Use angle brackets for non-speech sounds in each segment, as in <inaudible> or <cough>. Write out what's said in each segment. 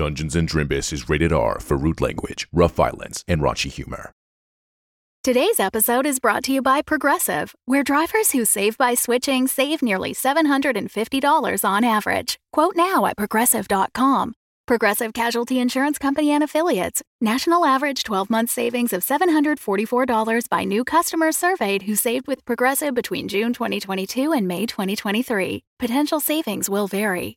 Dungeons and Drimbus is rated R for rude language, rough violence, and raunchy humor. Today's episode is brought to you by Progressive, where drivers who save by switching save nearly $750 on average. Quote now at progressive.com. Progressive Casualty Insurance Company and Affiliates. National average 12 month savings of $744 by new customers surveyed who saved with Progressive between June 2022 and May 2023. Potential savings will vary.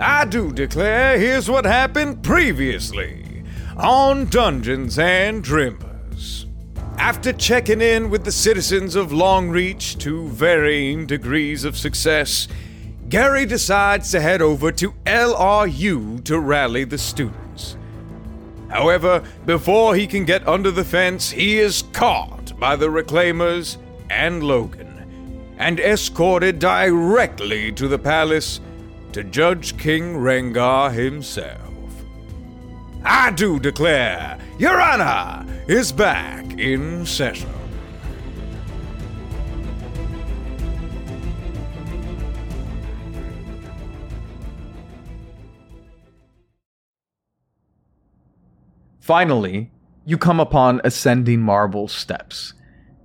I do declare here's what happened previously on Dungeons and Drimbus. After checking in with the citizens of Longreach to varying degrees of success, Gary decides to head over to LRU to rally the students. However, before he can get under the fence, he is caught by the Reclaimers and Logan and escorted directly to the palace to Judge King Rengar himself. I do declare Your Honor is back in session. Finally, you come upon ascending marble steps.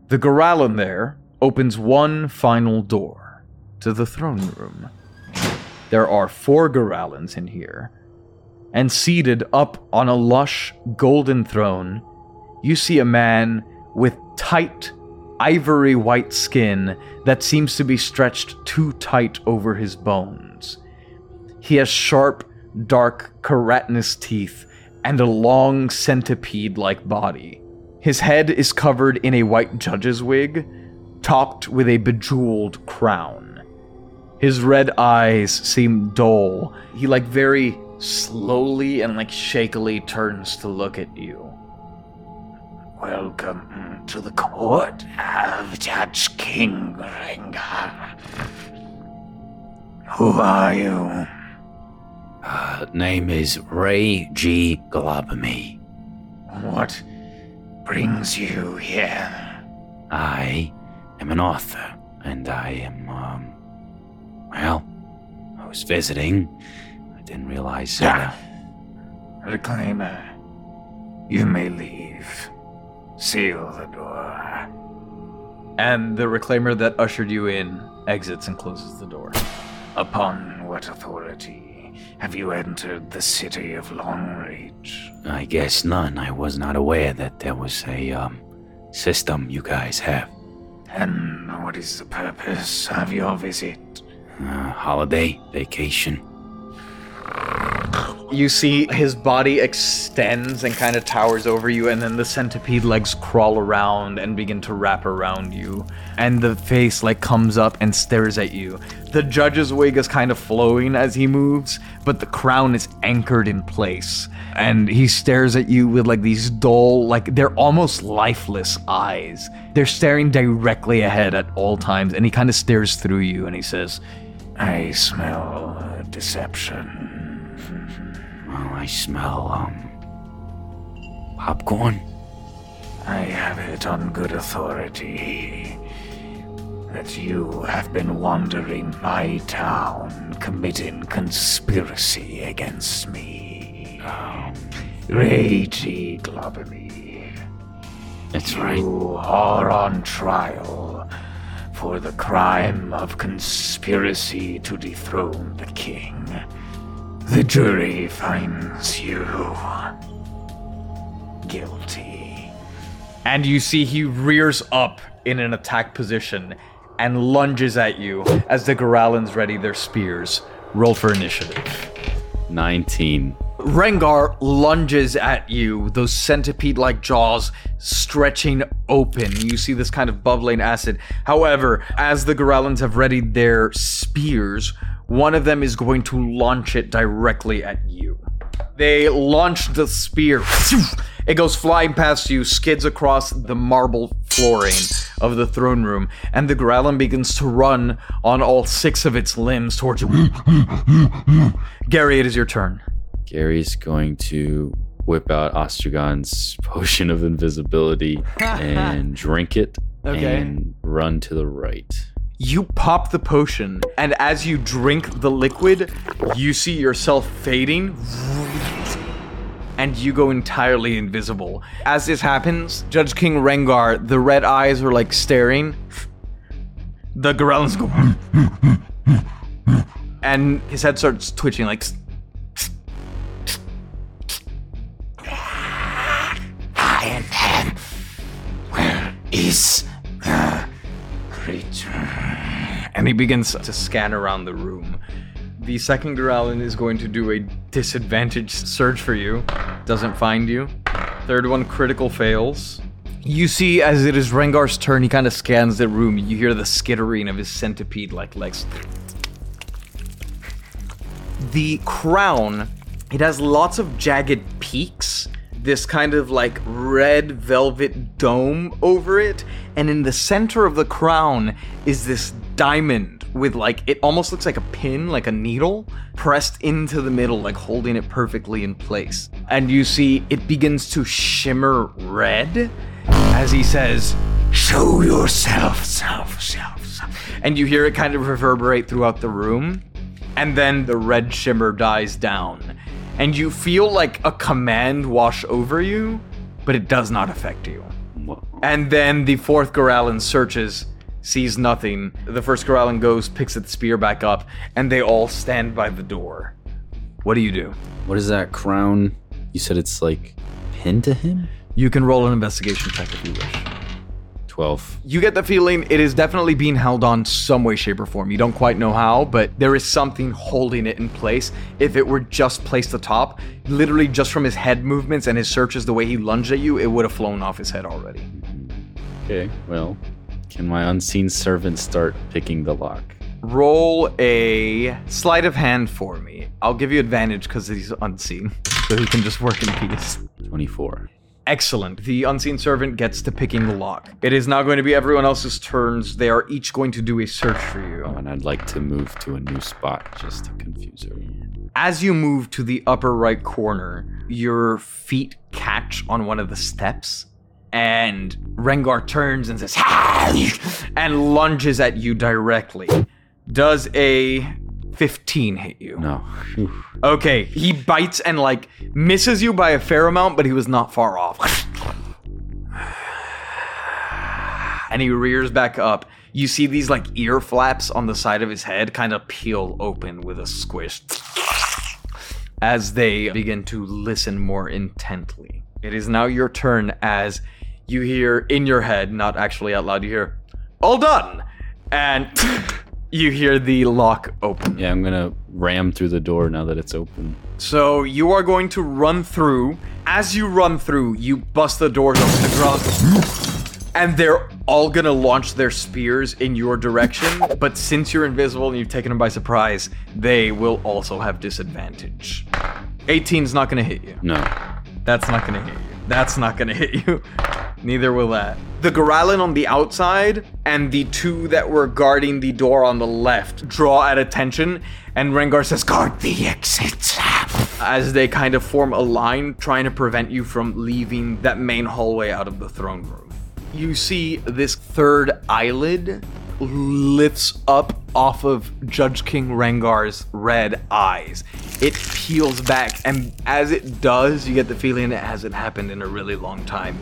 The Goralin there opens one final door to the throne room. There are four Goralins in here, and seated up on a lush golden throne, you see a man with tight, ivory white skin that seems to be stretched too tight over his bones. He has sharp, dark, keratinous teeth and a long centipede like body. His head is covered in a white judge's wig, topped with a bejeweled crown. His red eyes seem dull. He, like, very slowly and, like, shakily turns to look at you. Welcome to the court of Judge King Rengar. Who are you? Uh, name is Ray G. Globamy. What brings you here? I am an author, and I am, um, well, I was visiting. I didn't realize. Uh, Reclaimer, you may leave. Seal the door. And the reclaimer that ushered you in exits and closes the door. Upon what authority have you entered the city of Longreach? I guess none. I was not aware that there was a um, system you guys have. And what is the purpose of your visit? Uh, holiday, vacation. You see his body extends and kind of towers over you, and then the centipede legs crawl around and begin to wrap around you. And the face like comes up and stares at you. The judge's wig is kind of flowing as he moves, but the crown is anchored in place. And he stares at you with like these dull, like they're almost lifeless eyes. They're staring directly ahead at all times, and he kind of stares through you and he says, I smell deception. Well, I smell, um, popcorn. I have it on good authority that you have been wandering my town committing conspiracy against me. Um, Ragey Globamy. That's right. You are on trial for the crime of conspiracy to dethrone the king. The jury finds you guilty. And you see he rears up in an attack position and lunges at you as the Goralins ready their spears. Roll for initiative. 19. Rengar lunges at you, those centipede like jaws stretching open. You see this kind of bubbling acid. However, as the Goralins have readied their spears, spears, one of them is going to launch it directly at you. They launch the spear. It goes flying past you, skids across the marble flooring of the throne room, and the Goralin begins to run on all six of its limbs towards you. Gary, it is your turn. Gary's going to whip out Ostrogon's <laughs> potion of invisibility and <laughs> drink it Okay. and run to the right. You pop the potion, and as you drink the liquid, you see yourself fading, and you go entirely invisible. As this happens, Judge King Rengar, the red eyes are like staring. The Gorellans go, <laughs> and his head starts twitching, like. Is the creature? and he begins to scan around the room. The second Goralin is going to do a disadvantage search for you. Doesn't find you. Third one critical fails. You see, as it is Rengar's turn, he kind of scans the room. You hear the skittering of his centipede like legs. The crown, it has lots of jagged peaks. This kind of like red velvet dome over it. And in the center of the crown is this diamond with like, it almost looks like a pin, like a needle, pressed into the middle, like holding it perfectly in place. And you see it begins to shimmer red as he says, Show yourself, self, self, self. and you hear it kind of reverberate throughout the room and then the red shimmer dies down and you feel like a command wash over you but it does not affect you Whoa. and then the fourth Goralin searches sees nothing the first Goralin goes picks the spear back up and they all stand by the door what do you do What is that crown? You said it's like pinned to him? you can roll an investigation check if you wish 12. you get the feeling it is definitely being held on some way, shape, or form. You don't quite know how, but there is something holding it in place. If it were just placed atop, literally just from his head movements and his searches, the way he lunged at you, it would have flown off his head already. Okay, well, can my unseen servant start picking the lock? Roll a sleight of hand for me. I'll give you advantage because he's unseen, <laughs> so he can just work in peace. 24. Excellent. The unseen servant gets to picking the lock. It is now going to be everyone else's turns. They are each going to do a search for you. Oh, and I'd like to move to a new spot just to confuse her. As you move to the upper right corner, your feet catch on one of the steps, and Rengar turns and says, <laughs> and lunges at you directly. Does a 15 hit you? No. Okay, he bites and like misses you by a fair amount, but he was not far off. <sighs> And he rears back up. You see these like ear flaps on the side of his head kind of peel open with a squish as they begin to listen more intently. It is now your turn as you hear in your head, not actually out loud, you hear, all done! And <laughs> you hear the lock open. Yeah, I'm gonna ram through the door now that it's open. So you are going to run through. As you run through, you bust the doors open the ground. And they're all gonna launch their spears in your direction. But since you're invisible and you've taken them by surprise, they will also have disadvantage. 18's not gonna hit you. No. That's not gonna hit you. That's not gonna hit you. Neither will that. The Goralin on the outside and the two that were guarding the door on the left draw at attention, and Rengar says, Guard the exit! As they kind of form a line trying to prevent you from leaving that main hallway out of the throne room. You see this third eyelid lifts up off of Judge King Rengar's red eyes. It peels back, and as it does, you get the feeling it hasn't happened in a really long time.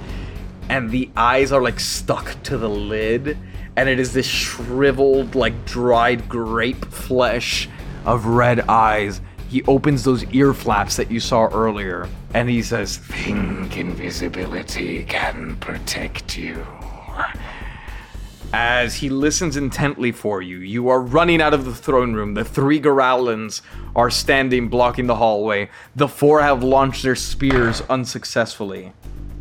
And the eyes are like stuck to the lid, and it is this shriveled, like dried grape flesh of red eyes. He opens those ear flaps that you saw earlier, and he says, Think invisibility can protect you. As he listens intently for you, you are running out of the throne room. The three Goralins are standing blocking the hallway. The four have launched their spears unsuccessfully.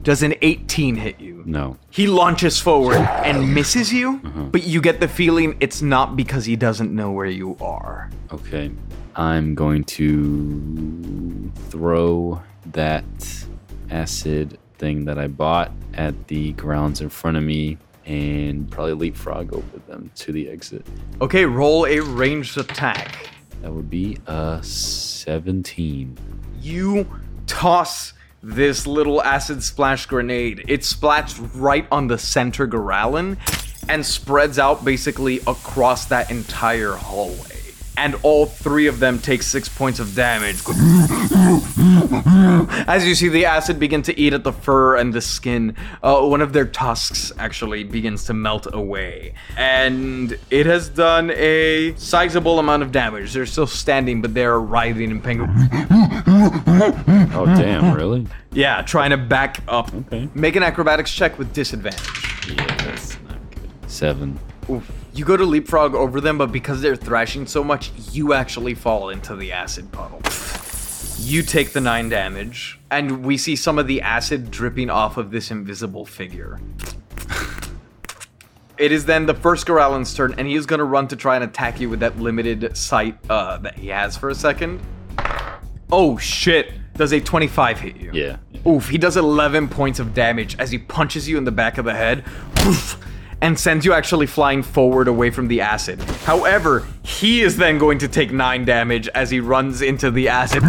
Does an 18 hit you? No. He launches forward and misses you, uh-huh. but you get the feeling it's not because he doesn't know where you are. Okay. I'm going to throw that acid thing that I bought at the grounds in front of me and probably leapfrog over them to the exit. Okay, roll a ranged attack. That would be a 17. You toss this little acid splash grenade. It splats right on the center Goralin and spreads out basically across that entire hallway. And all three of them take six points of damage. As you see the acid begin to eat at the fur and the skin, uh, one of their tusks actually begins to melt away. And it has done a sizable amount of damage. They're still standing, but they're writhing in pain. Oh, damn, really? Yeah, trying to back up. Okay. Make an acrobatics check with disadvantage. Yeah, that's not good. Seven. Oof. You go to leapfrog over them, but because they're thrashing so much, you actually fall into the acid puddle. You take the nine damage, and we see some of the acid dripping off of this invisible figure. It is then the first Goralin's turn, and he is going to run to try and attack you with that limited sight uh, that he has for a second. Oh shit! Does a 25 hit you? Yeah. yeah. Oof, he does 11 points of damage as he punches you in the back of the head oof, and sends you actually flying forward away from the acid. However, he is then going to take 9 damage as he runs into the acid.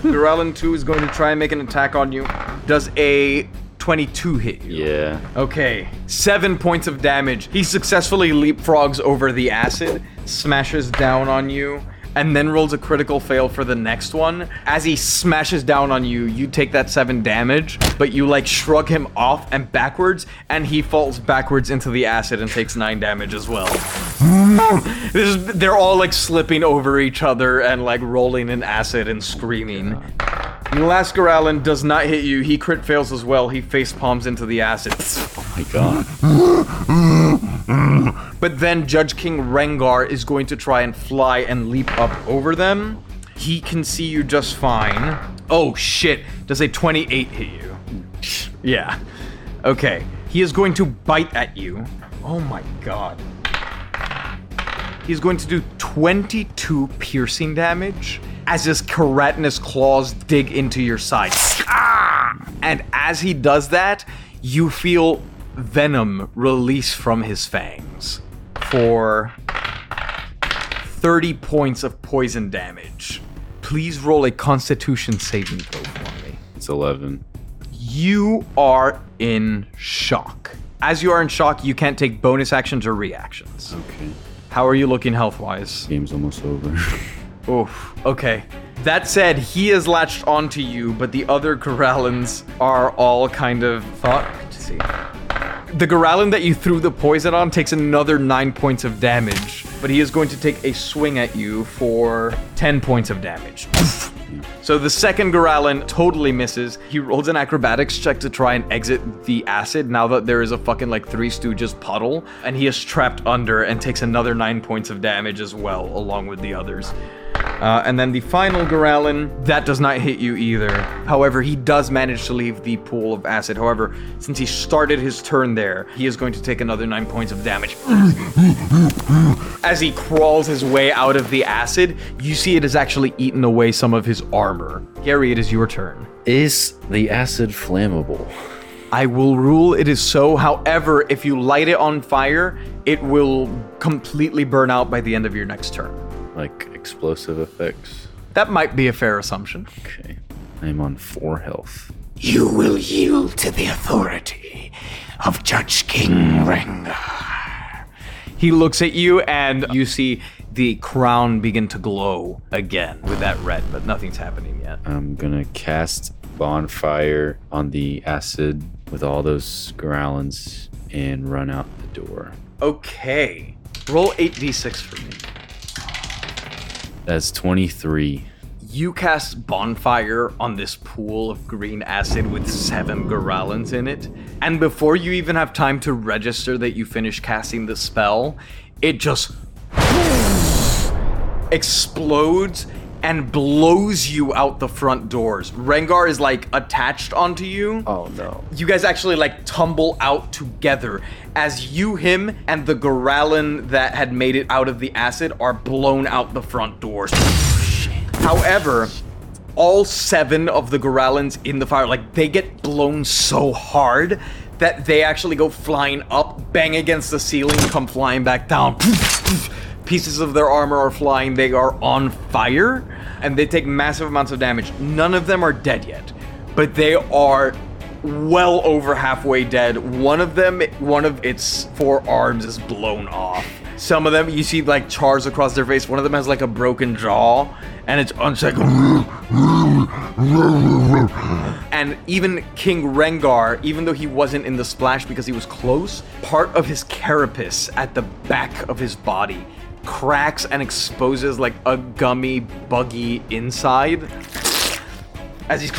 Duralin 2 is going to try and make an attack on you. Does a 22 hit you? Yeah. Okay, seven points of damage. He successfully leapfrogs over the acid, smashes down on you, and then rolls a critical fail for the next one. As he smashes down on you, you take that seven damage, but you like shrug him off and backwards, and he falls backwards into the acid and takes nine damage as well. <laughs> This is, they're all like slipping over each other and like rolling in acid and screaming. Last Goralin does not hit you. He crit fails as well. He face palms into the acid. Oh my god. <laughs> But then Judge King Rengar is going to try and fly and leap up over them. He can see you just fine. Oh shit. Does a 28 hit you? <laughs> Yeah. Okay. He is going to bite at you. Oh my god. He's going to do 22 piercing damage as his keratinous claws dig into your side. Ah! And as he does that, you feel venom release from his fangs for 30 points of poison damage. Please roll a constitution saving throw for me. It's 11. You are in shock. As you are in shock, you can't take bonus actions or reactions. Okay. How are you looking health wise? Game's almost over. <laughs> Oof. Okay. That said, he is latched onto you, but the other Goralins are all kind of fuck. Let's see. The Goralin that you threw the poison on takes another nine points of damage, but he is going to take a swing at you for 10 points of damage. <laughs> So the second Goralin totally misses. He rolls an acrobatics check to try and exit the acid now that there is a fucking like Three Stooges puddle, and he is trapped under and takes another nine points of damage as well, along with the others. Uh, and then the final Goralin, that does not hit you either. However, he does manage to leave the pool of acid. However, since he started his turn there, he is going to take another nine points of damage. As he crawls his way out of the acid, you see it has actually eaten away some of his armor. Gary, it is your turn. Is the acid flammable? I will rule it is so. However, if you light it on fire, it will completely burn out by the end of your next turn. Like explosive effects? That might be a fair assumption. Okay. I'm on four health. You will yield to the authority of Judge King Rengar. He looks at you, and you see the crown begin to glow again with that red, but nothing's happening yet. I'm gonna cast bonfire on the acid with all those growlins and run out the door. Okay. Roll 8d6 for me. That's 23. You cast bonfire on this pool of green acid with seven Goralins in it, and before you even have time to register that you finish casting the spell, it just explodes and blows you out the front doors. Rengar is like attached onto you. Oh no. You guys actually like tumble out together as you, him, and the Goralin that had made it out of the acid are blown out the front doors. However, all seven of the Goralins in the fire, like they get blown so hard that they actually go flying up, bang against the ceiling, come flying back down. Pieces of their armor are flying, they are on fire, and they take massive amounts of damage. None of them are dead yet, but they are well over halfway dead. One of them, one of its four arms is blown off. Some of them, you see like chars across their face. One of them has like a broken jaw, and it's uncycled. And even King Rengar, even though he wasn't in the splash because he was close, part of his carapace at the back of his body cracks and exposes like a gummy, buggy inside. As he's.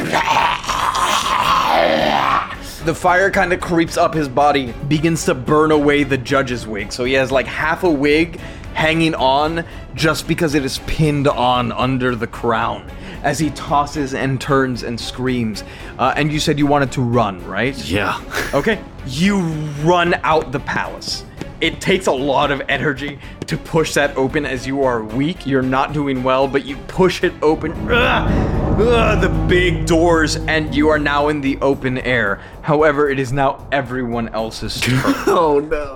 The fire kind of creeps up his body, begins to burn away the judge's wig. So he has like half a wig hanging on just because it is pinned on under the crown as he tosses and turns and screams. Uh, and you said you wanted to run, right? Yeah. Okay. You run out the palace. It takes a lot of energy to push that open as you are weak. You're not doing well, but you push it open. Ugh, ugh, the big doors, and you are now in the open air. However, it is now everyone else's <laughs> turn. Oh no.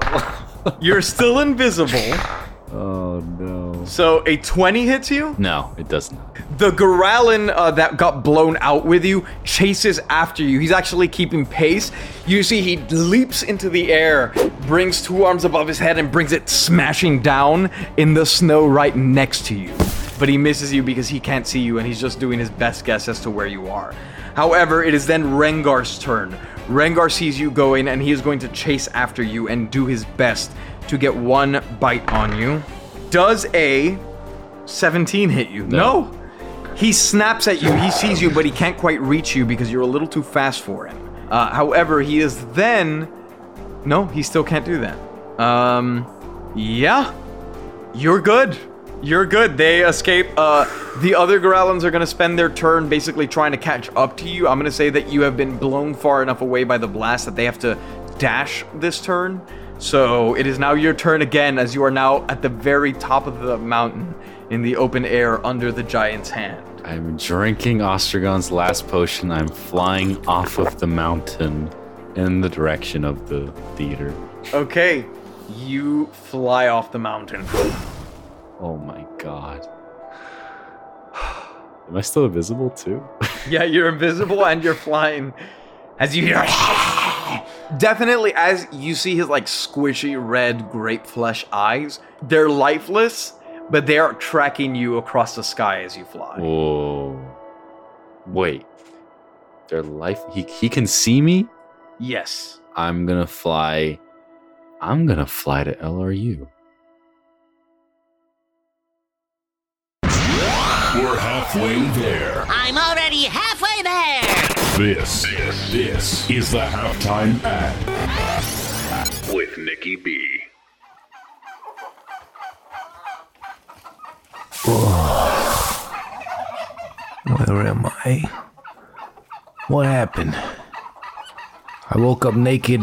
You're still invisible. Oh no. So a 20 hits you? No, it does not. The Goralin uh, that got blown out with you chases after you. He's actually keeping pace. You see, he leaps into the air, brings two arms above his head, and brings it smashing down in the snow right next to you. But he misses you because he can't see you, and he's just doing his best guess as to where you are. However, it is then Rengar's turn. Rengar sees you going, and he is going to chase after you and do his best to get one bite on you. Does a 17 hit you? No. He snaps at you. He sees you, but he can't quite reach you because you're a little too fast for him. Uh, however, he is then. No, he still can't do that. Um, yeah, you're good. You're good. They escape. Uh, the other Goralins are gonna spend their turn basically trying to catch up to you. I'm gonna say that you have been blown far enough away by the blast that they have to dash this turn. So it is now your turn again, as you are now at the very top of the mountain in the open air under the giant's hand. I'm drinking Ostragon's last potion. I'm flying off of the mountain in the direction of the theater. Okay, you fly off the mountain. Oh my god. Am I still invisible too? Yeah, you're invisible and you're flying. As you hear, <laughs> definitely as you see his like squishy red grape flesh eyes, they're lifeless, but they are tracking you across the sky as you fly. Whoa. Wait. Their life he he can see me? Yes. I'm gonna fly. I'm gonna fly to LRU. We're halfway there. I'm already halfway there. This, this this is the halftime act with Nikki B. Where am I? What happened? I woke up naked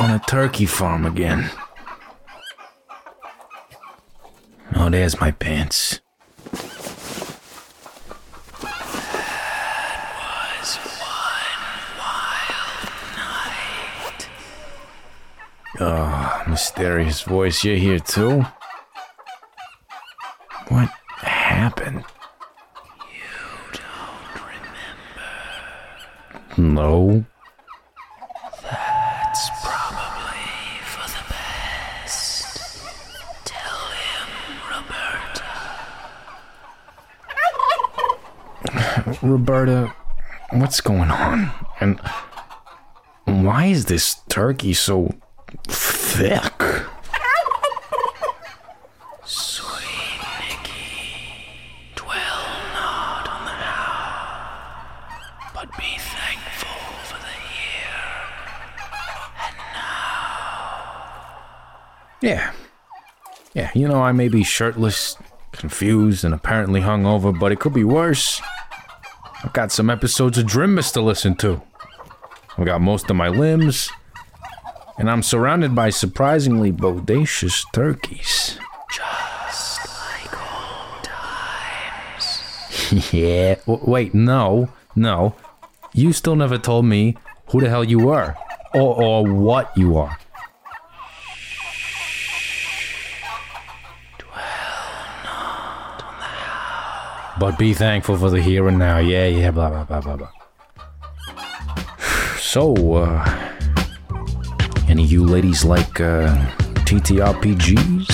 on a turkey farm again. Oh, there's my pants. Oh, mysterious voice, you're here too? What happened? You don't remember. No. It's probably for the best. Tell him, Roberta. <sighs> Roberta, what's going on? And why is this turkey so thick? Sweet Nicky, dwell not on the how, but be thankful for the here and now. Yeah. Yeah, you know, I may be shirtless confused, and apparently hungover, but it could be worse. I've got some episodes of Drimbus to listen to. I've got most of my limbs, and I'm surrounded by surprisingly bodacious turkeys. Just like old times. <laughs> yeah. W- wait, no, no. You still never told me who the hell you were, or, or what you are. But be thankful for the here and now. Yeah, yeah, blah, blah, blah, blah, blah. <sighs> So, uh, any of you ladies like uh, TTRPGs?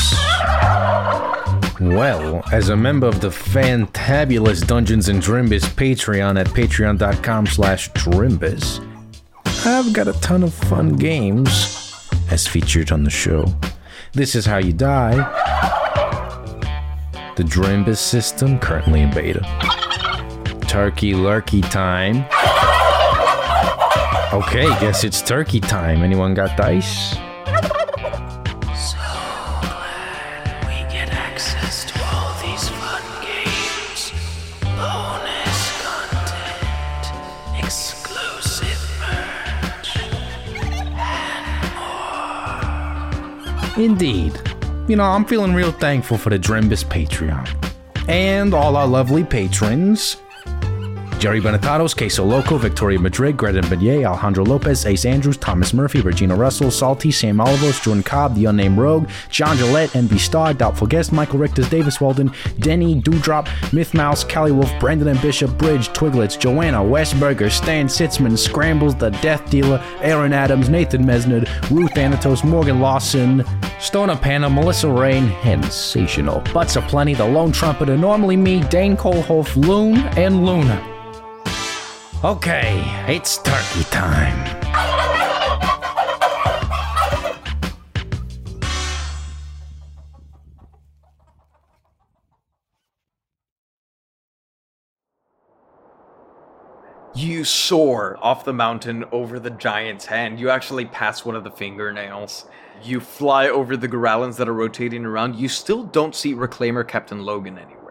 Well, as a member of the fantabulous Dungeons and Drimbus Patreon at patreon.com slash Drimbus, I've got a ton of fun games as featured on the show. This is how you die. The Drimbus system currently in beta. Turkey lurkey time. Okay, guess it's turkey time. Anyone got dice? So glad we get access to all these fun games, bonus content, exclusive merch, and Indeed. You know, I'm feeling real thankful for the Drimbus Patreon. And all our lovely patrons. Jerry Benetatos, Queso Loco, Victoria Madrid, Greta Benet, Alejandro Lopez, Ace Andrews, Thomas Murphy, Regina Russell, Salty, Sam Olivos, Jordan Cobb, The Unnamed Rogue, John Gillette, NB Star, Doubtful Guest, Michael Richters, Davis Walden, Denny, Dewdrop, Myth Mouse, Callie Wolf, Brandon and Bishop, Bridge, Twiglets, Joanna, Westberger, Stan Sitzman, Scrambles, The Death Dealer, Aaron Adams, Nathan Mesnard, Ruth Anatos, Morgan Lawson, Stoner Panda, Melissa Rain, Sensational. Butts aplenty, The Lone Trumpeter, Normally Me, Dane Kohlhoff, Loon, and Luna. Okay, it's turkey time. You soar off the mountain over the giant's hand. You actually pass one of the fingernails. You fly over the Gorallans that are rotating around. You still don't see Reclaimer Captain Logan anywhere.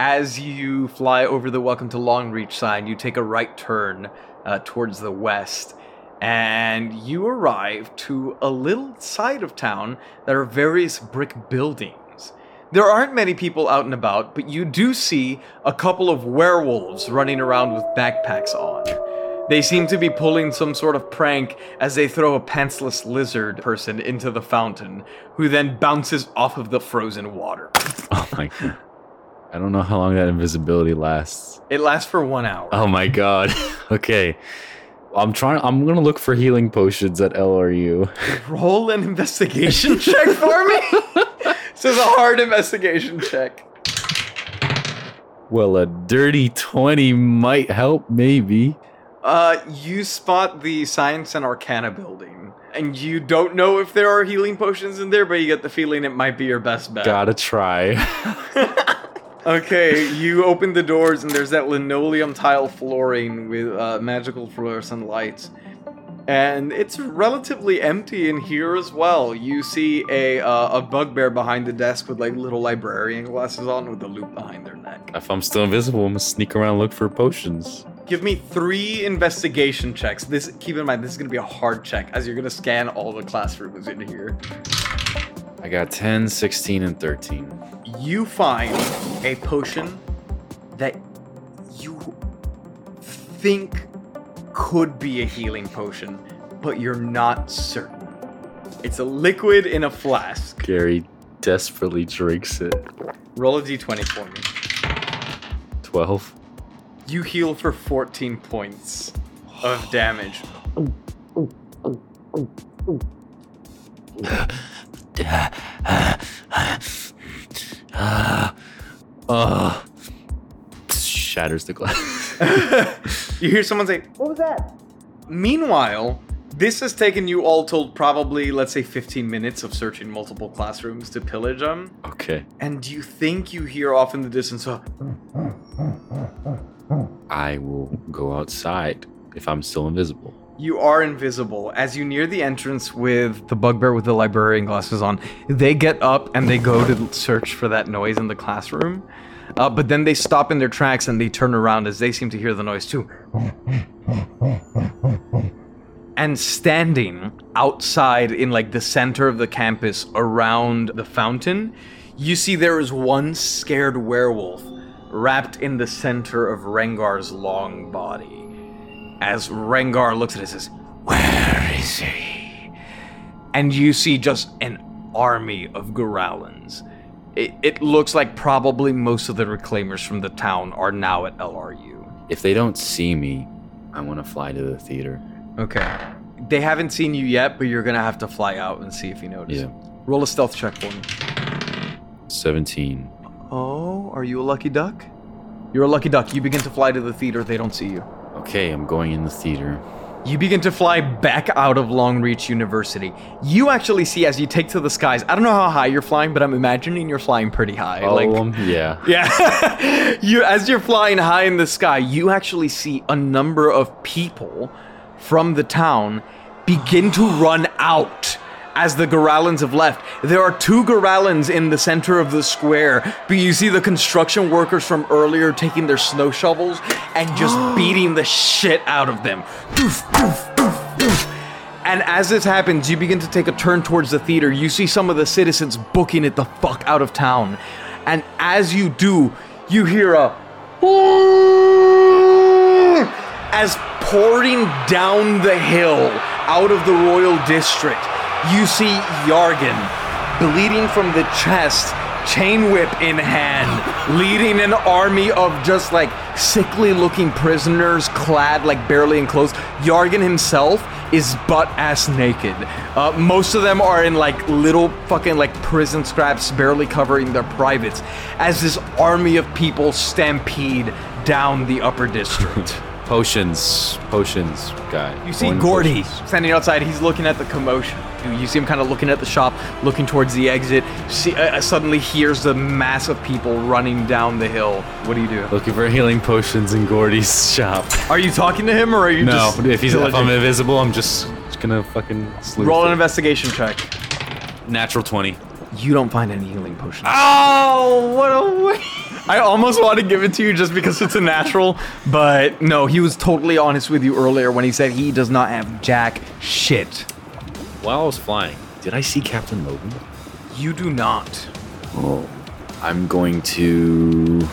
As you fly over the Welcome to Longreach sign, you take a right turn uh, towards the west, and you arrive to a little side of town that are various brick buildings. There aren't many people out and about, but you do see a couple of werewolves running around with backpacks on. They seem to be pulling some sort of prank as they throw a pantsless lizard person into the fountain, who then bounces off of the frozen water. <laughs> Oh my god. I don't know how long that invisibility lasts. It lasts for one hour. Oh my god. <laughs> okay. I'm trying I'm gonna look for healing potions at LRU. <laughs> Roll an investigation check for me. this is a hard investigation check. Well, a dirty 20 might help, maybe. Uh, you spot the Science and Arcana building, and you don't know if there are healing potions in there, but you get the feeling it might be your best bet. Gotta try. <laughs> Okay, you open the doors, and there's that linoleum tile flooring with uh, magical fluorescent lights. And it's relatively empty in here as well. You see a uh, a bugbear behind the desk with like little librarian glasses on with a loop behind their neck. if I'm still invisible, I'm gonna sneak around and look for potions. Give me three investigation checks. This keep in mind this is gonna be a hard check as you're gonna scan all the classrooms in here. I got 10, 16, and 13. You find a potion that you think could be a healing potion, but you're not certain. It's a liquid in a flask. Gary desperately drinks it. Roll a d20 for me. 12. You heal for 14 points of damage. Ugh. Shatters the glass. <laughs> You hear someone say, What was that? Meanwhile, this has taken you all told probably, let's say, 15 minutes of searching multiple classrooms to pillage them. okay. And do you think you hear off in the distance, uh, I will go outside if I'm still invisible. You are invisible. As you near the entrance with the bugbear with the librarian glasses on, they get up and they go to search for that noise in the classroom. Uh, but then they stop in their tracks and they turn around as they seem to hear the noise too. And standing outside in like the center of the campus around the fountain, you see there is one scared werewolf wrapped in the center of Rengar's long body. As Rengar looks at it, he says, Where is he? And you see just an army of Goralans. It, it looks like probably most of the reclaimers from the town are now at LRU. If they don't see me, I want to fly to the theater. Okay. They haven't seen you yet, but you're gonna have to fly out and see if you notice. Yeah. Roll a stealth check for me. 17. Oh, are you a lucky duck? You're a lucky duck. You begin to fly to the theater. They don't see you. Okay, I'm going in the theater. You begin to fly back out of Longreach University. You actually see as you take to the skies. I don't know how high you're flying, but I'm imagining you're flying pretty high. All like, them? Yeah. <laughs> Yeah. you as you're flying high in the sky, you actually see a number of people from the town begin to run out as the Goralans have left. There are two Goralans in the center of the square, but you see the construction workers from earlier taking their snow shovels and just <gasps> beating the shit out of them. Doof, doof, doof, doof. And as this happens, you begin to take a turn towards the theater. You see some of the citizens booking it the fuck out of town. And as you do, you hear a <laughs> as pouring down the hill out of the royal district, you see Yargan bleeding from the chest, chain whip in hand, leading an army of just like sickly looking prisoners clad like barely in clothes. Yargan himself is butt ass naked. Uh, most of them are in like little fucking like prison scraps, barely covering their privates, as this army of people stampede down the upper district. Potions. Potions guy. You see Going Gordy potions. standing outside. He's looking at the commotion. You- You see him kind of looking at the shop, looking towards the exit. See, uh, uh, suddenly hears the mass of people running down the hill. What do you do? Looking for healing potions in Gordy's shop. Are you talking to him or are you No, just if he's if I'm invisible, I'm just, just gonna fucking sleuth. Roll an it. investigation check. Natural 20. You don't find any healing potions. Oh, what a way! <laughs> I almost want to give it to you just because it's a natural, but no, he was totally honest with you earlier when he said he does not have jack shit. While I was flying, did I see Captain Logan? You do not. Oh, I'm going to,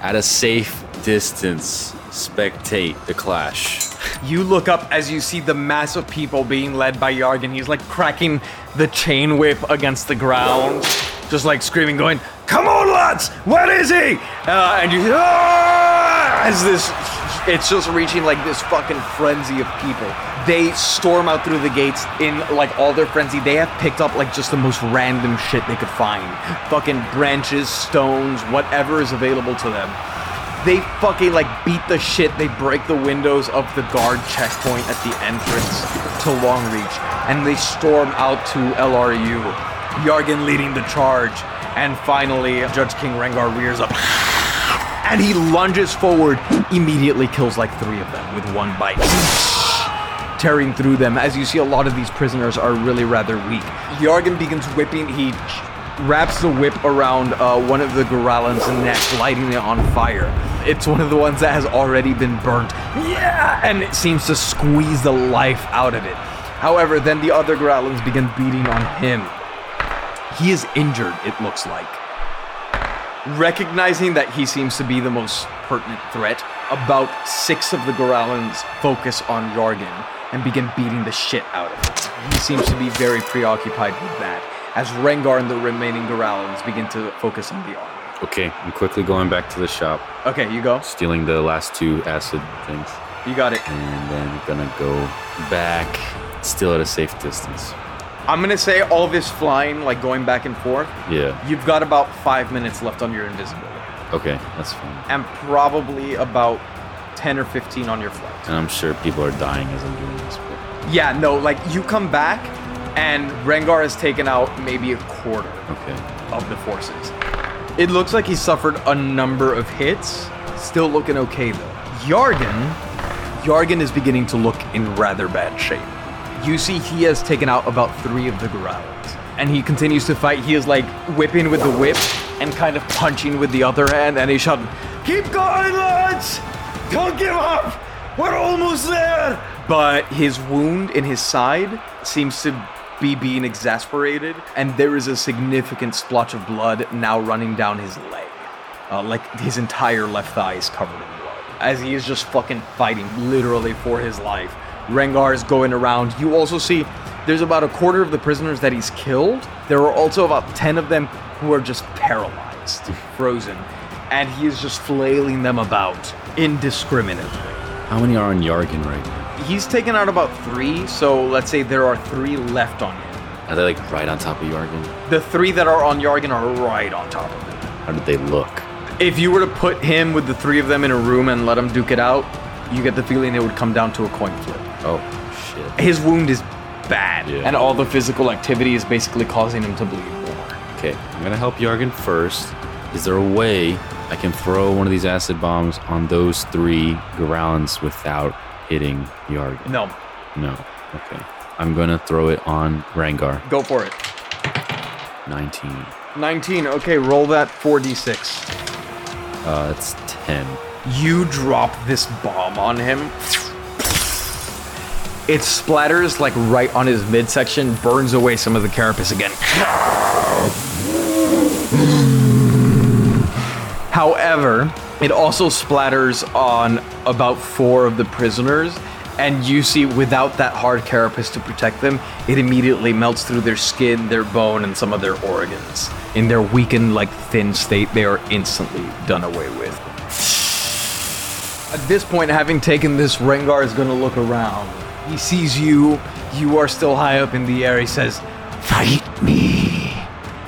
at a safe distance, spectate the clash. You look up as you see the mass of people being led by Yargan. He's like cracking the chain whip against the ground, just like screaming, going, Come on, lads! Where is he? Uh, and you "Ah!" as this, it's just reaching like this fucking frenzy of people. They storm out through the gates in like all their frenzy. They have picked up like just the most random shit they could find fucking branches, stones, whatever is available to them. They fucking like beat the shit. They break the windows of the guard checkpoint at the entrance to Longreach, and they storm out to LRU. Yargan leading the charge, and finally Judge King Rengar rears up, and he lunges forward. Immediately kills like three of them with one bite, tearing through them. As you see, a lot of these prisoners are really rather weak. Yargan begins whipping. He wraps the whip around uh, one of the Goralans' neck, lighting it on fire. It's one of the ones that has already been burnt. Yeah! And it seems to squeeze the life out of it. However, then the other Goralans begin beating on him. He is injured, it looks like. Recognizing that he seems to be the most pertinent threat, about six of the Goralans focus on Yargan and begin beating the shit out of him. He seems to be very preoccupied with that, as Rengar and the remaining Goralans begin to focus on the army. Okay, I'm quickly going back to the shop, Okay, you go. stealing the last two acid things, You got it. and then I'm gonna go back, still at a safe distance. I'm gonna say all this flying, like going back and forth, Yeah. you've got about five minutes left on your invisibility. Okay, that's fine. And probably about 10 or 15 on your flight. And I'm sure people are dying as I'm doing this. But Yeah, no, like you come back and Rengar has taken out maybe a quarter okay. of the forces. It looks like he suffered a number of hits. Still looking okay though. Yargan, Yargan is beginning to look in rather bad shape. You see, he has taken out about three of the Goralins, and he continues to fight. He is like whipping with the whip and kind of punching with the other hand, and he's shouting, Keep going, lads! Don't give up! We're almost there! But his wound in his side seems to be being exasperated, and there is a significant splotch of blood now running down his leg. Uh, like his entire left thigh is covered in blood. As he is just fucking fighting literally for his life. Rengar is going around. You also see there's about a quarter of the prisoners that he's killed. There are also about 10 of them who are just paralyzed, <laughs> frozen. And he is just flailing them about indiscriminately. How many are on Yargan right now? He's taken out about three, so let's say there are three left on him. Are they like right on top of Yargan? The three that are on Yargan are right on top of him. How did they look? If you were to put him with the three of them in a room and let him duke it out, you get the feeling it would come down to a coin flip. Oh, shit. His wound is bad, Yeah. and all the physical activity is basically causing him to bleed more. Okay, I'm gonna help Yargan first. Is there a way I can throw one of these acid bombs on those three Goralins without hitting Yargan? No, No. Okay. I'm gonna throw it on Rengar. go for it. 19. 19. Okay, roll that 4d6. Uh, it's 10. You drop this bomb on him. It splatters like right on his midsection, burns away some of the carapace again. However, it also splatters on about four of the prisoners, and you see without that hard carapace to protect them, it immediately melts through their skin, their bone, and some of their organs. In their weakened, like thin state, they are instantly done away with. At this point, having taken this, Rengar is gonna look around. He sees you. You are still high up in the air. He says, Fight me.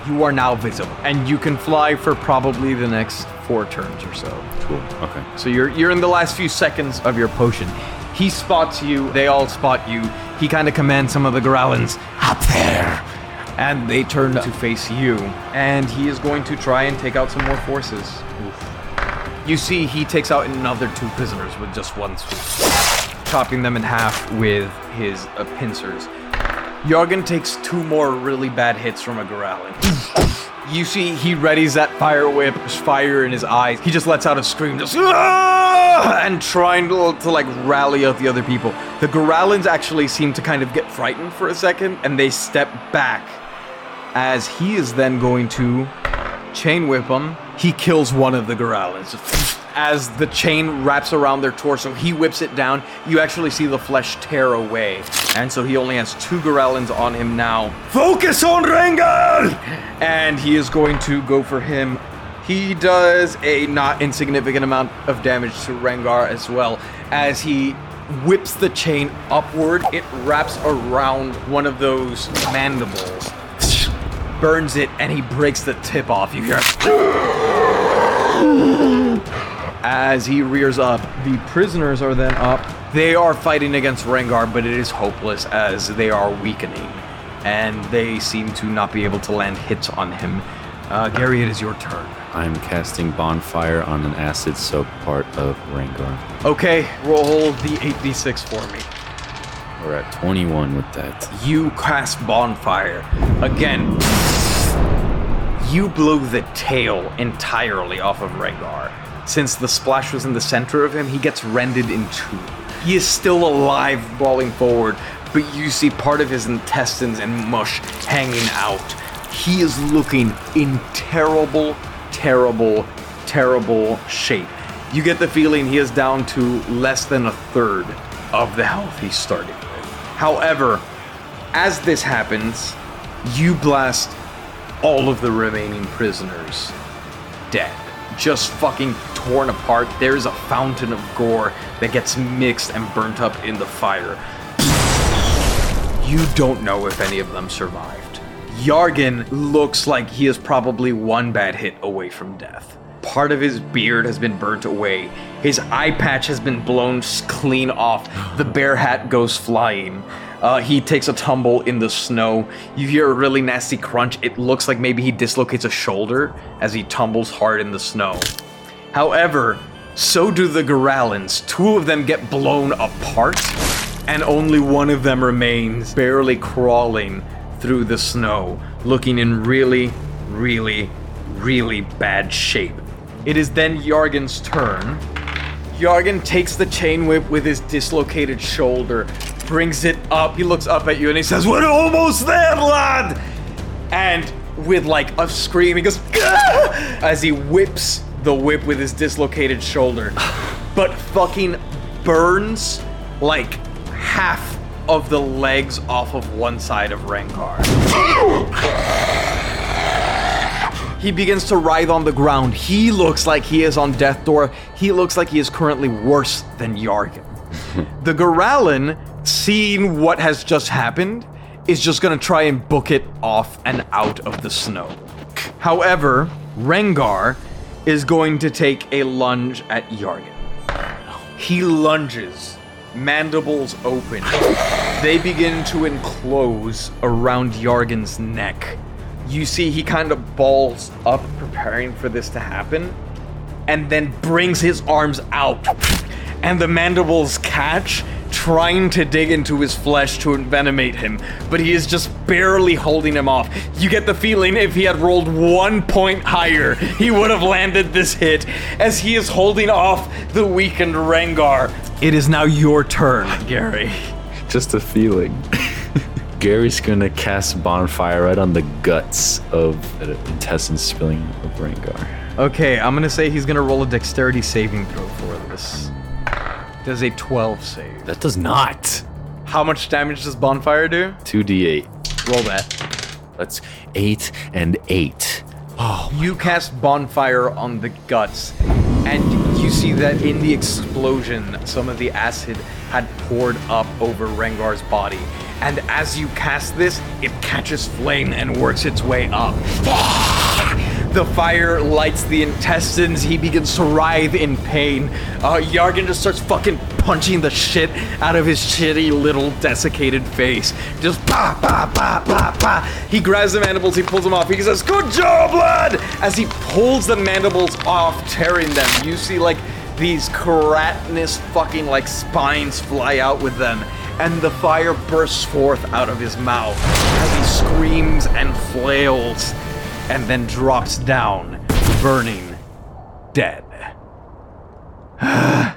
You are now visible, and you can fly for probably the next four turns or so. Cool. Okay. So you're you're in the last few seconds of your potion. He spots you. They all spot you. He kind of commands some of the Goralins up there, and they turn to face you. And he is going to try and take out some more forces. You see, he takes out another two prisoners with just one swoop, chopping them in half with his uh, pincers. Yargan takes two more really bad hits from a Goralin. You see, he readies that fire whip, there's fire in his eyes. He just lets out a scream, just "Ah!" and trying to, to like rally out the other people. The Goralins actually seem to kind of get frightened for a second, and they step back. As he is then going to chain whip him, he kills one of the Goralins. As the chain wraps around their torso, he whips it down. You actually see the flesh tear away. And so he only has two Goralins on him now. Focus on Rengar! And he is going to go for him. He does a not insignificant amount of damage to Rengar as well. As he whips the chain upward, it wraps around one of those mandibles burns it and he breaks the tip off. You hear as he rears up. The prisoners are then up. They are fighting against Rengar, but it is hopeless as they are weakening, and they seem to not be able to land hits on him. Uh, Gary, it is your turn. I'm casting Bonfire on an acid soaked part of Rengar. Okay, roll the 8d6 for me. We're at 21 with that. You cast Bonfire. Again, you blow the tail entirely off of Rengar. Since the splash was in the center of him, he gets rended in two. He is still alive, brawling forward, but you see part of his intestines and mush hanging out. He is looking in terrible, terrible, terrible shape. You get the feeling he is down to less than a third of the health he started with. However, as this happens, you blast all of the remaining prisoners dead. Just fucking torn apart. There's a fountain of gore that gets mixed and burnt up in the fire. You don't know if any of them survived. Yargan looks like he is probably one bad hit away from death. Part of his beard has been burnt away. His eye patch has been blown clean off. The bear hat goes flying. Uh, he takes a tumble in the snow. You hear a really nasty crunch. It looks like maybe he dislocates a shoulder as he tumbles hard in the snow. However, So do the Goralins. Two of them get blown apart, and only one of them remains, barely crawling through the snow, looking in really, really, really bad shape. It is then Yargan's turn. Yargan takes the chain whip with his dislocated shoulder, brings it up. He looks up at you and he says, We're almost there, lad! And with like a scream, he goes, "Gah!" as he whips the whip with his dislocated shoulder, but fucking burns like half of the legs off of one side of Rengar. He begins to writhe on the ground. He looks like he is on death door. He looks like he is currently worse than Yargan. <laughs> the Goralin, seeing what has just happened, is just gonna try and book it off and out of the snow. However, Rengar is going to take a lunge at Yargan. He lunges, mandibles open. They begin to enclose around Yargan's neck. You see, he kind of balls up, preparing for this to happen, and then brings his arms out. And the mandibles catch, trying to dig into his flesh to envenomate him, but he is just barely holding him off. You get the feeling if he had rolled one point higher, he would have landed this hit, as he is holding off the weakened Rengar. It is now your turn, Gary. Just a feeling. <laughs> Gary's gonna cast bonfire right on the guts of the intestines spilling of Rengar. Okay, I'm gonna say he's gonna roll a dexterity saving throw for this. Does a 12 save. That does not. How much damage does bonfire do? 2d8. Roll that. That's 8 and 8. Oh, You cast bonfire on the guts, and you see that in the explosion, some of the acid had poured up over Rengar's body. And as you cast this, it catches flame and works its way up. The fire lights the intestines. He begins to writhe in pain. Uh, Yargan just starts fucking punching the shit out of his shitty little desiccated face. Just bah, bah, bah, bah, bah. He grabs the mandibles, he pulls them off. He says, Good job, lad! As he pulls the mandibles off, tearing them, you see like these keratinous fucking like spines fly out with them. And the fire bursts forth out of his mouth as he screams and flails and then drops down, burning, dead. <sighs>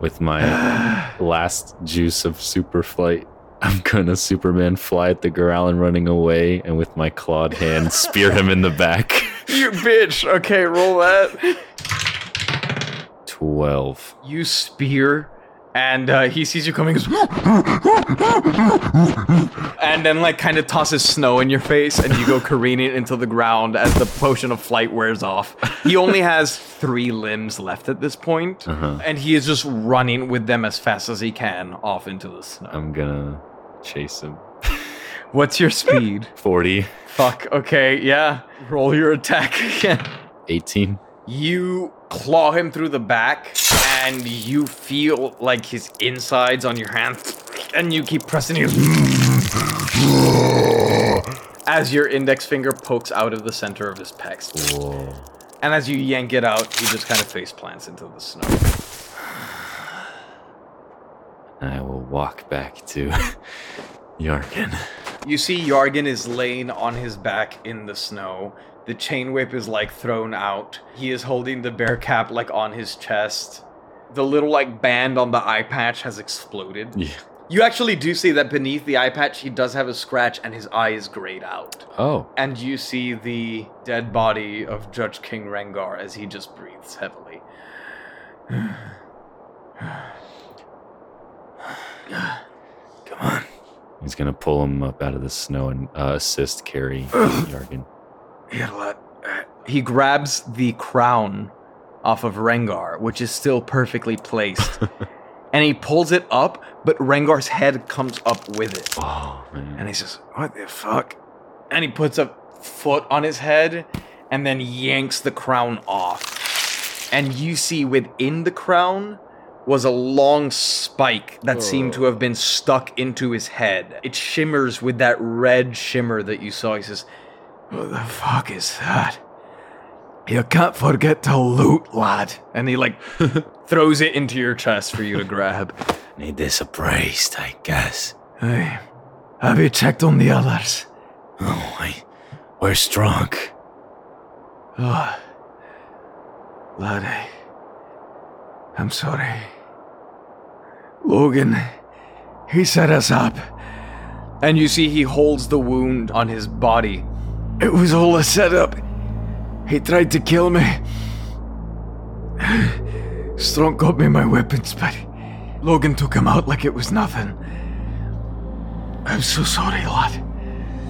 With my last juice of super flight, I'm gonna Superman fly at the Goralin running away and with my clawed hand <laughs> spear him in the back. You bitch! Okay, roll that. 12. You spear, and uh, he sees you coming, goes, and then like kind of tosses snow in your face, and you go <laughs> careening into the ground as the potion of flight wears off. He only has three limbs left at this point, and he is just running with them as fast as he can off into the snow. I'm gonna chase him. <laughs> What's your speed? <laughs> 40. Fuck. Okay, yeah. Roll your attack again. 18. You claw him through the back, and you feel like his insides on your hands, and you keep pressing his. As your index finger pokes out of the center of his pecs. Whoa. And as you yank it out, he just kind of face plants into the snow. I will walk back to <laughs> Yargan. You see Yargan is laying on his back in the snow. The chain whip is like thrown out. He is holding the bear cap like on his chest. The little like band on the eye patch has exploded. Yeah. You actually do see that beneath the eye patch he does have a scratch and his eye is grayed out. Oh. And you see the dead body of Judge King Rengar as he just breathes heavily. <sighs> Come on. He's gonna pull him up out of the snow and uh, assist carry Yargan. Uh, he grabs the crown off of Rengar, which is still perfectly placed. <laughs> and he pulls it up, but Rengar's head comes up with it. Oh man. And he says, What the fuck? And he puts a foot on his head and then yanks the crown off. And you see within the crown was a long spike that seemed to have been stuck into his head. It shimmers with that red shimmer that you saw. He says, What the fuck is that? You can't forget to loot, lad. And he like <laughs> throws it into your chest for you to grab. Need this appraised, I guess. Hey, have you checked on the others? Oh, I, we're drunk. Oh, ah. lad, I, I'm sorry. Logan, he set us up. And you see he holds the wound on his body. It was all a setup. He tried to kill me. Strong got me my weapons, but Logan took him out like it was nothing. I'm so sorry, lad.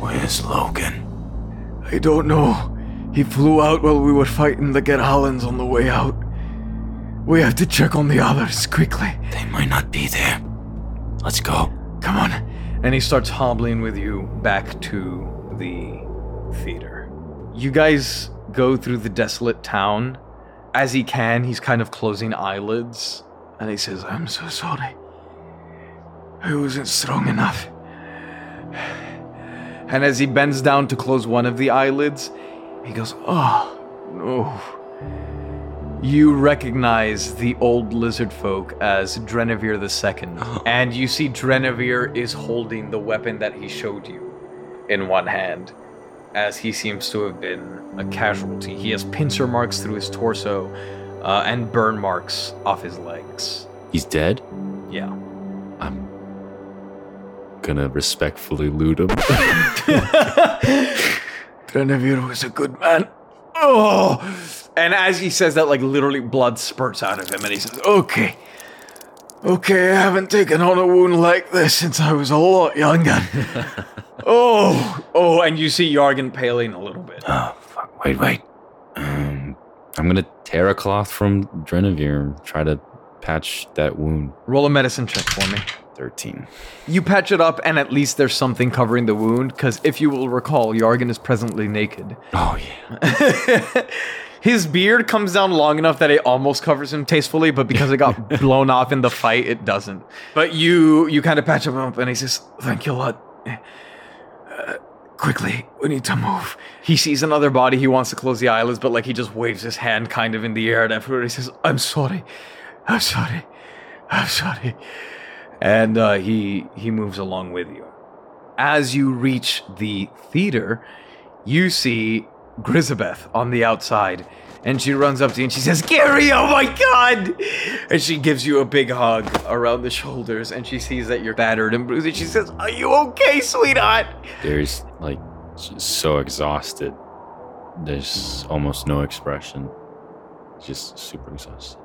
Where's Logan? I don't know. He flew out while we were fighting the Goralins on the way out. We have to check on the others quickly. They might not be there. Let's go. Come on. And he starts hobbling with you back to the theater. You guys go through the desolate town. As he can, he's kind of closing eyelids. And he says, I'm so sorry. I wasn't strong enough. And as he bends down to close one of the eyelids, he goes, Oh, no. You recognize the old lizard folk as Drenevere II, <laughs> and you see Drenevere is holding the weapon that he showed you in one hand, as he seems to have been a casualty. He has pincer marks through his torso uh, and burn marks off his legs. He's dead? Yeah. I'm gonna respectfully loot him. <laughs> Drenevere was a good man. Oh! And as he says that, like literally blood spurts out of him, and he says, Okay. Okay, I haven't taken on a wound like this since I was a lot younger. <laughs> oh, oh, and you see Yargan paling a little bit. Oh, fuck. Wait, wait. um, I'm gonna tear a cloth from Drenevere and try to patch that wound. Roll a medicine check for me. 13. You patch it up, and at least there's something covering the wound, because if you will recall, Yargan is presently naked. Oh, yeah. <laughs> His beard comes down long enough that it almost covers him tastefully, but because it got <laughs> blown off in the fight, it doesn't. But you you kind of patch him up, and he says, "Thank you a lot." Quickly, we need to move. He sees another body. He wants to close the eyelids, but like he just waves his hand kind of in the air, and everybody. says, "I'm sorry, I'm sorry, I'm sorry," and uh, he he moves along with you. As you reach the theater, you see Grisabeth on the outside. And she runs up to you and she says, Gary, oh my god! And she gives you a big hug around the shoulders and she sees that you're battered and bruised. And she says, Are you okay, sweetheart? There's like so exhausted. There's almost no expression. Just super exhausted.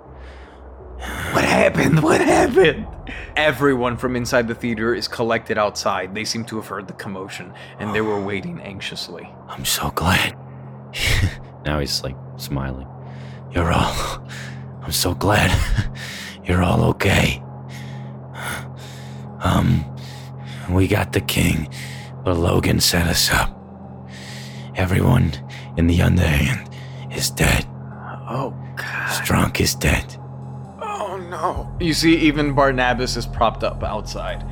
What happened? What happened? Everyone from inside the theater is collected outside. They seem to have heard the commotion and they were waiting anxiously. I'm so glad. Now he's like smiling. You're all. <laughs> I'm so glad. <laughs> You're all okay. <sighs> Um, we got the king, but Logan set us up. Everyone in the underhand is dead. Oh, God. Strunk is dead. Oh no. You see, even Barnabas is propped up outside.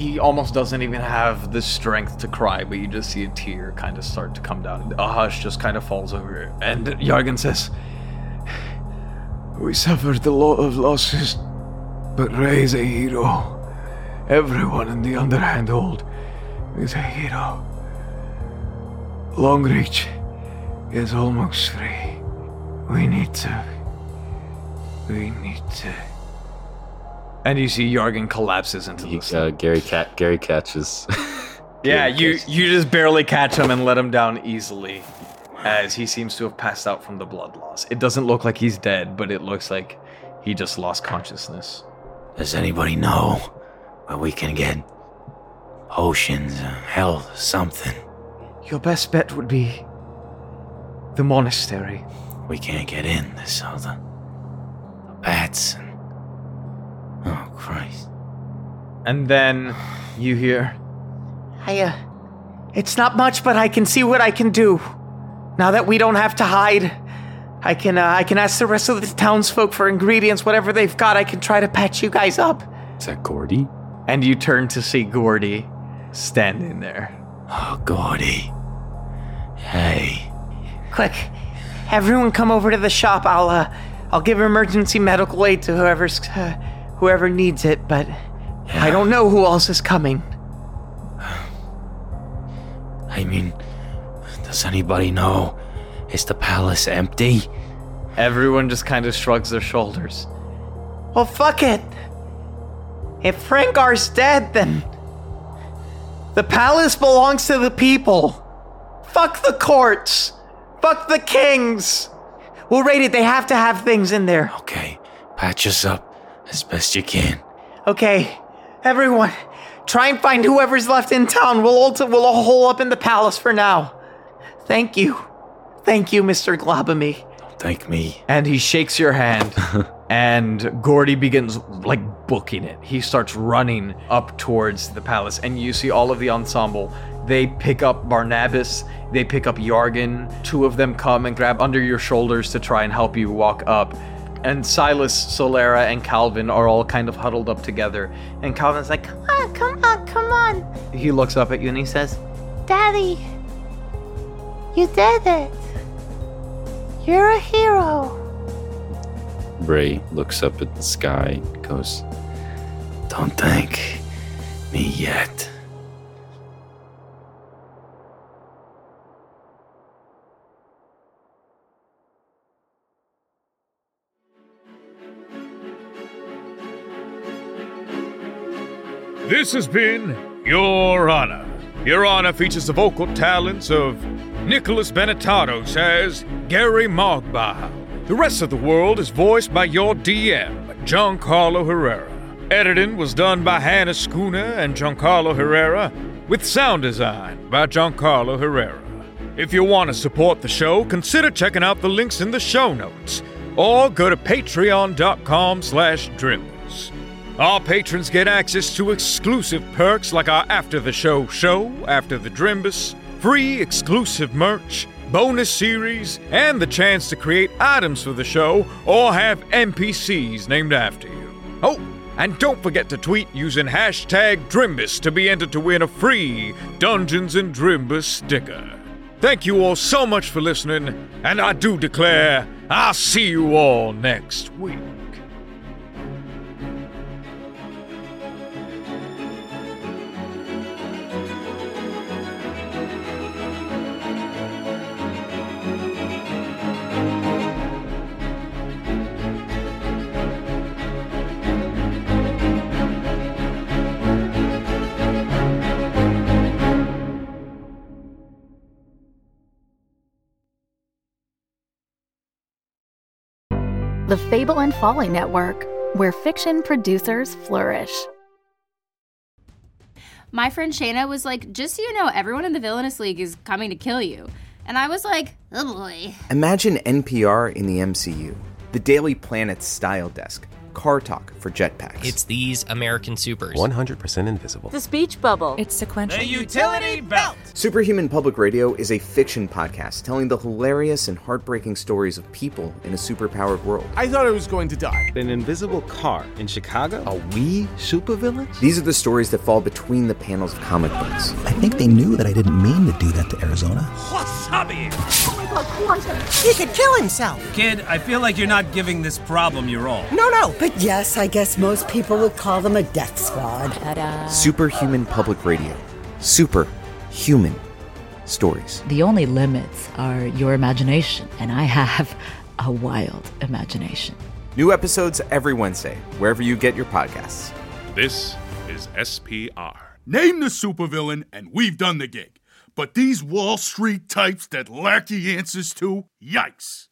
He almost doesn't even have the strength to cry, but you just see a tear kind of start to come down. A hush just kind of falls over. And Yargan says, We suffered a lot of losses, but Ray's a hero. Everyone in the Underhand Hold is a hero. Longreach is almost free. We need to. We need to. And you see Yargan collapses into He, the sun. uh, Gary cat Gary catches. <laughs> yeah, Gary you catches- you just barely catch him and let him down easily, as he seems to have passed out from the blood loss. It doesn't look like he's dead, but it looks like he just lost consciousness. Does anybody know where we can get potions, uh, health, something? Your best bet would be the monastery. We can't get in. There's all the, the bats and. Oh, Christ. And then you hear, I, uh, it's not much, but I can see what I can do. Now that we don't have to hide, I can, uh, I can ask the rest of the townsfolk for ingredients, whatever they've got. I can try to patch you guys up. Is that Gordy? and you turn to see Gordy standing there. Oh, Gordy. Hey. Quick, everyone come over to the shop. I'll uh, I'll give emergency medical aid to whoever's uh, whoever needs it, but I don't know who else is coming. <sighs> I mean, does anybody know? Is the palace empty? Everyone just kind of shrugs their shoulders. Well, fuck it. If Frankar's dead, then the palace belongs to the people. Fuck the courts. Fuck the kings. We'll rate it. They have to have things in there. Okay, patch us up as best you can. Okay, everyone, try and find whoever's left in town. We'll all, we'll all hole up in the palace for now. Thank you. Thank you, Mr. Globamy. Thank me. And he shakes your hand, <laughs> and Gordy begins like booking it. He starts running up towards the palace, and you see all of the ensemble. They pick up Barnabas, they pick up Yargan. Two of them come and grab under your shoulders to try and help you walk up. And Silas, Solera, and Calvin are all kind of huddled up together. And Calvin's like, Come on, come on, come on. he looks up at you and he says, Daddy, you did it. You're a hero. Bray looks up at the sky and goes, Don't thank me yet. This has been Your Honor. Your Honor features the vocal talents of Nicholas Benetatos as Gary Mogbaugh. The rest of the world is voiced by your DM, Giancarlo Herrera. Editing was done by Hannah Schooner and Giancarlo Herrera, with sound design by Giancarlo Herrera. If you want to support the show, consider checking out the links in the show notes, or go to patreon.com slash drimbus. Our patrons get access to exclusive perks like our After the Show show, After the Drimbus, free exclusive merch, bonus series, and the chance to create items for the show or have NPCs named after you. Oh, and don't forget to tweet using hashtag Drimbus to be entered to win a free Dungeons and Drimbus sticker. Thank you all so much for listening, and I do declare I'll see you all next week. The Fable and Folly Network, where fiction producers flourish. My friend Shayna was like, just so you know, everyone in the Villainous League is coming to kill you. And I was like, oh boy. Imagine NPR in the MCU, the Daily Planet style desk, car talk for jetpacks. It's these American supers. 100% invisible. The speech bubble. It's sequential. The utility belt. Superhuman Public Radio is a fiction podcast telling the hilarious and heartbreaking stories of people in a superpowered world. I thought I was going to die. An invisible car in Chicago? Are we supervillains? These are the stories that fall between the panels of comic books. I think they knew that I didn't mean to do that to Arizona. Wasabi! My Quantum! He could kill himself! Kid, I feel like you're not giving this problem your all. No, no, but yes, I guess most people would call them a death squad. Ta-da. Superhuman Public Radio. Superhuman stories. The only limits are your imagination, and I have a wild imagination. New episodes every Wednesday, wherever you get your podcasts. This is SPR. Name the supervillain, and we've done the gig. But these Wall Street types that lack the answers to, yikes.